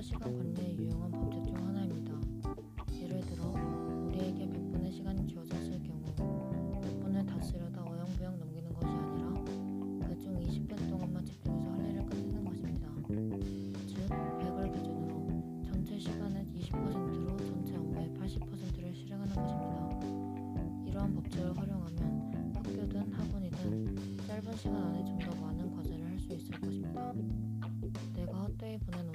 짧은 시간 관리에 유용한 법칙 중 하나입니다. 예를 들어 우리에게 100분의 시간이 주어졌을 경우 100분을 다 쓰려다 어영부영 넘기는 것이 아니라 그중 20분 동안만 집중해서 할 일을 끝내는 것입니다. 즉 100을 기준으로 전체 시간의 20%로 전체 업무의 80%를 실행하는 것입니다. 이러한 법칙을 활용하면 학교든 학원이든 짧은 시간 안에 좀 더 많은 과제를 할 수 있을 것입니다. 내가 헛되이 보내는